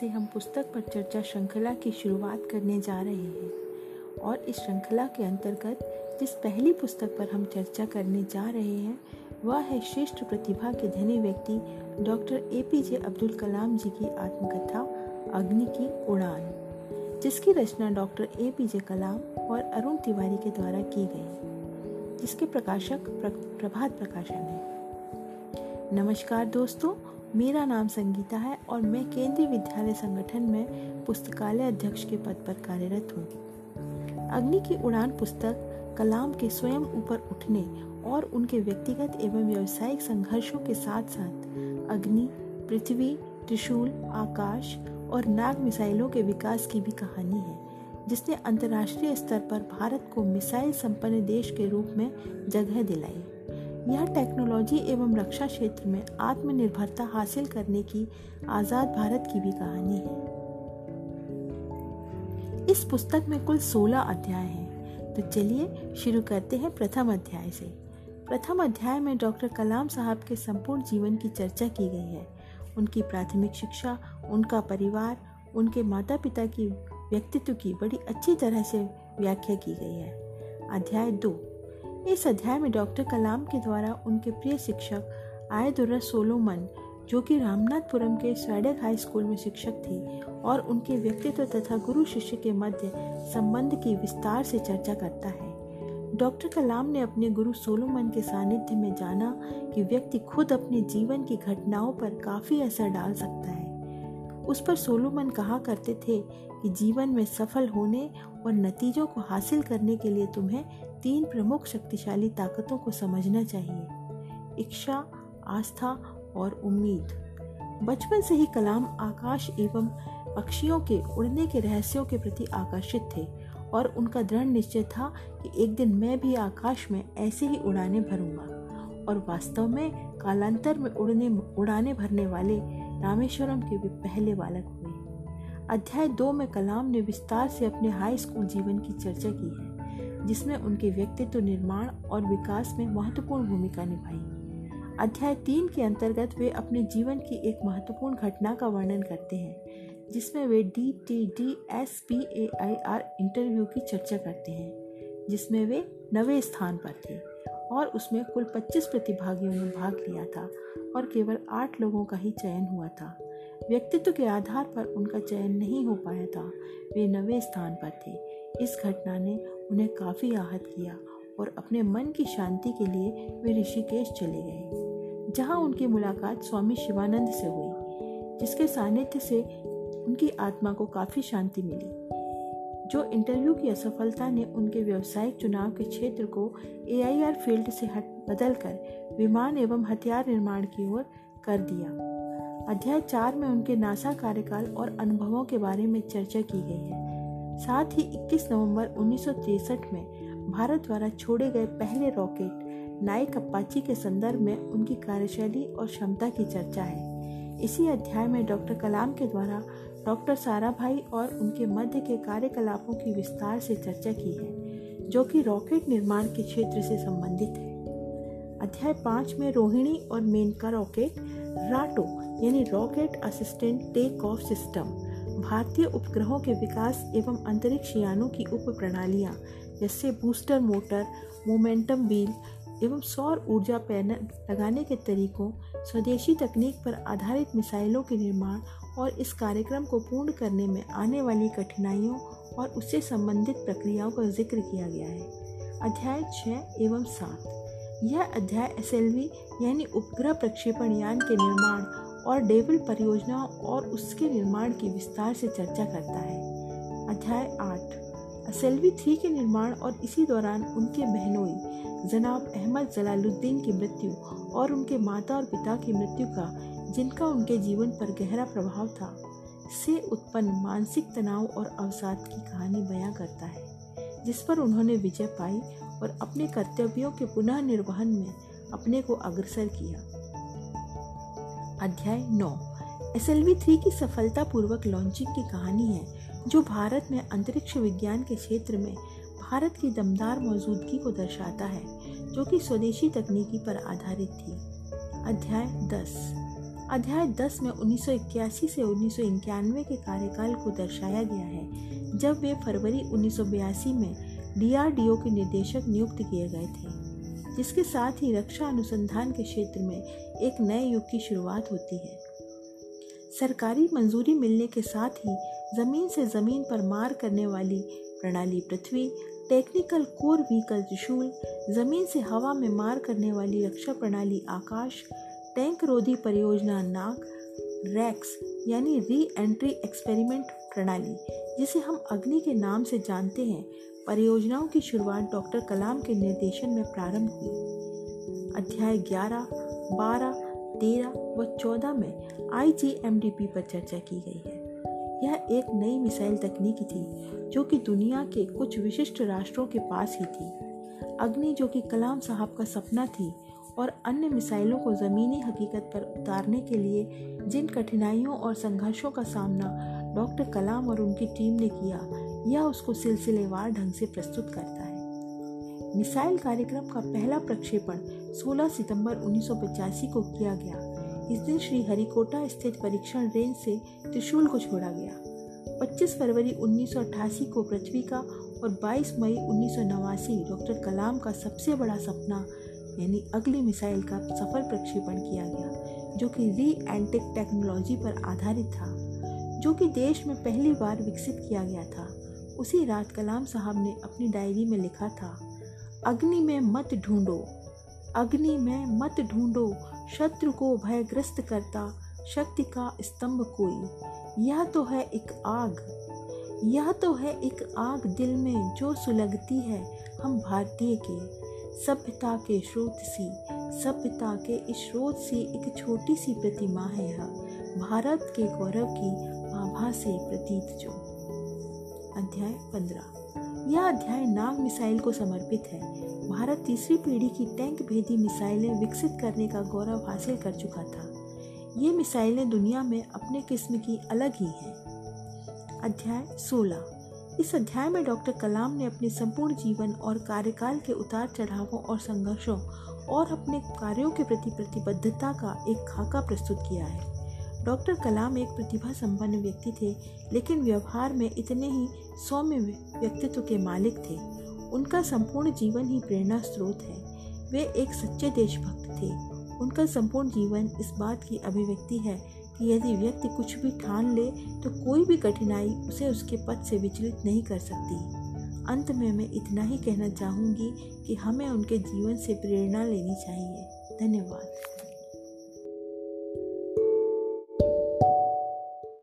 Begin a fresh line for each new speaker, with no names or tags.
से हम पुस्तक पर चर्चा श्रृंखला की शुरुआत करने जा रहे हैं और इस श्रृंखला के अंतर्गत जिस पहली पुस्तक पर हम चर्चा करने जा रहे हैं, वह है श्रेष्ठ प्रतिभा के धनी व्यक्ति doctor A P J Abdul Kalam ji की आत्मकथा अग्नि की उड़ान, जिसकी रचना डॉक्टर ए पी जे कलाम और अरुण तिवारी के द्वारा की गई, जिसके प्रकाशक प्रभात प्रकाशन है। नमस्कार दोस्तों मेरा नाम संगीता है और मैं केंद्रीय विद्यालय संगठन में पुस्तकालय अध्यक्ष के पद पर कार्यरत हूँ। अग्नि की उड़ान पुस्तक, कलाम के स्वयं ऊपर उठने और उनके व्यक्तिगत एवं व्यावसायिक संघर्षों के साथ साथ अग्नि, पृथ्वी, त्रिशूल, आकाश और नाग मिसाइलों के विकास की भी कहानी है, जिसने अंतर्राष्ट्रीय स्तर पर भारत को मिसाइल संपन्न देश के रूप में जगह दिलाई। यह टेक्नोलॉजी एवं रक्षा क्षेत्र में आत्मनिर्भरता हासिल करने की आज़ाद भारत की भी कहानी है। इस पुस्तक में कुल 16 अध्याय हैं। तो चलिए शुरू करते हैं प्रथम अध्याय से। प्रथम अध्याय में डॉक्टर कलाम साहब के संपूर्ण जीवन की चर्चा की गई है। उनकी प्राथमिक शिक्षा, उनका परिवार, उनके माता पिता की व्यक्तित्व की बड़ी अच्छी तरह से व्याख्या की गई है। अध्याय दो। इस अध्याय में डॉक्टर कलाम के द्वारा उनके प्रिय शिक्षक आयदुर्रा सोलोमन जो कि रामनाथपुरम के स्वैडक हाई स्कूल में शिक्षक थे, और उनके व्यक्तित्व तथा गुरु शिष्य के मध्य संबंध की विस्तार से चर्चा करता है। डॉक्टर कलाम ने अपने गुरु सोलोमन के सानिध्य में जाना कि व्यक्ति खुद अपने जीवन की घटनाओं पर काफ़ी असर डाल सकता है। उस पर सोलोमन कहा करते थे कि जीवन में सफल होने और नतीजों को हासिल करने के लिए तुम्हें तीन प्रमुख शक्तिशाली ताकतों को समझना चाहिए, इच्छा, आस्था और उम्मीद। बचपन से ही कलाम आकाश एवं पक्षियों के उड़ने के रहस्यों के प्रति आकर्षित थे और उनका दृढ़ निश्चय था कि एक दिन मैं भी आकाश में ऐसे ही उड़ाने भरूँगा और वास्तव में कालांतर में उड़ने, उड़ाने भरने वाले रामेश्वरम के भी पहले बालक हुए। अध्याय दो में कलाम ने विस्तार से अपने हाई स्कूल जीवन की चर्चा की है। जिसमें उनके व्यक्तित्व, निर्माण और विकास में महत्वपूर्ण भूमिका निभाई। अध्याय तीन के अंतर्गत वे अपने जीवन की एक महत्वपूर्ण घटना का वर्णन करते हैं, जिसमें वे D T D S P A I R interview की चर्चा करते हैं, जिसमें वे नवे स्थान पर थे और उसमें कुल 25 प्रतिभागियों ने भाग लिया था और केवल आठ लोगों का ही चयन हुआ था। व्यक्तित्व के आधार पर उनका चयन नहीं हो पाया था। वे नवे स्थान पर थे। इस घटना ने उन्हें काफ़ी आहत किया और अपने मन की शांति के लिए वे ऋषिकेश चले गए, जहाँ उनकी मुलाकात स्वामी शिवानंद से हुई, जिसके सानिध्य से उनकी आत्मा को काफ़ी शांति मिली। जो इंटरव्यू की असफलता ने उनके व्यावसायिक चुनाव के क्षेत्र को एआईआर फ़ील्ड से हट बदल कर विमान एवं हथियार निर्माण की ओर कर दिया। अध्याय चार में उनके नासा कार्यकाल और अनुभवों के बारे में चर्चा की गई है। साथ ही 21 नवंबर 1963 में भारत द्वारा छोड़े गए पहले रॉकेट नाइक अप्पाची के संदर्भ में उनकी कार्यशैली और क्षमता की चर्चा है। इसी अध्याय में डॉक्टर कलाम के द्वारा डॉक्टर सारा भाई और उनके मध्य के कार्यकलापों की विस्तार से चर्चा की है, जो कि रॉकेट निर्माण के क्षेत्र से संबंधित है। अध्याय पाँच में रोहिणी और मेनका रॉकेट, राटो, यानी rocket assistant take off system भारतीय उपग्रहों के विकास एवं अंतरिक्ष यानों की उप प्रणालियाँ, जैसे बूस्टर मोटर, मोमेंटम व्हील एवं सौर ऊर्जा पैनल लगाने के तरीकों, स्वदेशी तकनीक पर आधारित मिसाइलों के निर्माण और इस कार्यक्रम को पूर्ण करने में आने वाली कठिनाइयों और उससे संबंधित प्रक्रियाओं का ज़िक्र किया गया है। अध्याय छः एवं सात। यह अध्याय एसएलवी यानी उपग्रह प्रक्षेपण यान के निर्माण और डेविल परियोजना और उसके निर्माण की विस्तार से चर्चा करता है। अध्याय आठ। असेल्वी थ्री के निर्माण और इसी दौरान उनके बहनोई, जनाब अहमद जलालुद्दीन की मृत्यु और उनके माता और पिता की मृत्यु का, जिनका उनके जीवन पर गहरा प्रभाव था, से उत्पन्न मानसिक तनाव और अवसाद की कहानी बयां करता है, जिस पर उन्होंने विजय पाई और अपने कर्तव्यों के पुनः निर्वहन में अपने को अग्रसर किया। अध्याय नौ। एस एल वी थ्री की सफलतापूर्वक लॉन्चिंग की कहानी है, जो भारत में अंतरिक्ष विज्ञान के क्षेत्र में भारत की दमदार मौजूदगी को दर्शाता है, जो कि स्वदेशी तकनीकी पर आधारित थी। अध्याय दस। अध्याय 10 में 1981 से उन्नीस सौ इक्यानवे के कार्यकाल को दर्शाया गया है, जब वे फरवरी 1982 में डीआरडीओ के निदेशक नियुक्त किए गए थे। जिसके साथ ही रक्षा अनुसंधान के क्षेत्र में एक नए युग की शुरुआत होती है। सरकारी मंजूरी मिलने के साथ ही ज़मीन से ज़मीन पर मार करने वाली प्रणाली पृथ्वी टेक्निकल कोर व्हीकल त्रिशूल, ज़मीन से हवा में मार करने वाली रक्षा प्रणाली आकाश टैंक रोधी परियोजना नाग रैक्स यानी री एंट्री एक्सपेरिमेंट प्रणाली जिसे हम अग्नि के नाम से जानते हैं परियोजनाओं की शुरुआत डॉक्टर कलाम के निर्देशन में प्रारंभ हुई। अध्याय 11, 12, 13 व 14 में आईजीएमडीपी पर चर्चा की गई है। यह एक नई मिसाइल तकनीक थी जो कि दुनिया के कुछ विशिष्ट राष्ट्रों के पास ही थी। अग्नि जो कि कलाम साहब का सपना थी और अन्य मिसाइलों को ज़मीनी हकीकत पर उतारने के लिए जिन कठिनाइयों और संघर्षों का सामना डॉक्टर कलाम और उनकी टीम ने किया, यह उसको सिलसिलेवार ढंग से प्रस्तुत करता है। मिसाइल कार्यक्रम का पहला प्रक्षेपण 16 सितंबर 1985 को किया गया। इस दिन श्री हरिकोटा स्थित परीक्षण रेंज से त्रिशूल को छोड़ा गया। 25 फरवरी 1988 को पृथ्वी का और 22 मई उन्नीस डॉक्टर कलाम का सबसे बड़ा सपना, यानी अगली मिसाइल का सफल प्रक्षेपण किया गया, जो कि री एंटेक टेक्नोलॉजी पर आधारित था। जो कि देश में पहली बार विकसित किया गया था, उसी रात कलाम साहब ने अपनी डायरी में लिखा था, अग्नि में मत ढूंढो, अग्नि में मत ढूंढो, शत्रु को भयग्रस्त करता, शक्ति का स्तंभ कोई। यह तो है एक आग, यह तो है एक आग दिल में जो सुलगती है हम भारतीय के। सभ्यता के स्रोत सी, सभ्यता के इस स्रोत सी एक छोटी सी प्रतिमा है यह। भारत के गौरव की आभा से प्रतीत जो। अध्याय पंद्रह। यह अध्याय नाग मिसाइल को समर्पित है। भारत तीसरी पीढ़ी की टैंक भेदी मिसाइलें विकसित करने का गौरव हासिल कर चुका था। ये मिसाइलें दुनिया में अपने किस्म की अलग ही हैं। अध्याय सोलह। इस अध्याय में डॉक्टर कलाम ने अपने संपूर्ण जीवन और कार्यकाल के उतार चढ़ावों और संघर्षों और अपने कार्यों के प्रति प्रतिबद्धता का एक खाका प्रस्तुत किया है। डॉक्टर कलाम एक प्रतिभा संपन्न व्यक्ति थे, लेकिन व्यवहार में इतने ही सौम्य व्यक्तित्व के मालिक थे। उनका संपूर्ण जीवन ही प्रेरणा स्रोत है। वे एक सच्चे देशभक्त थे। उनका संपूर्ण जीवन इस बात की अभिव्यक्ति है कि यदि व्यक्ति कुछ भी ठान ले तो कोई भी कठिनाई उसे उसके पद से विचलित नहीं कर सकती। अंत में मैं इतना ही कहना चाहूँगी कि हमें उनके जीवन से प्रेरणा लेनी चाहिए। धन्यवाद।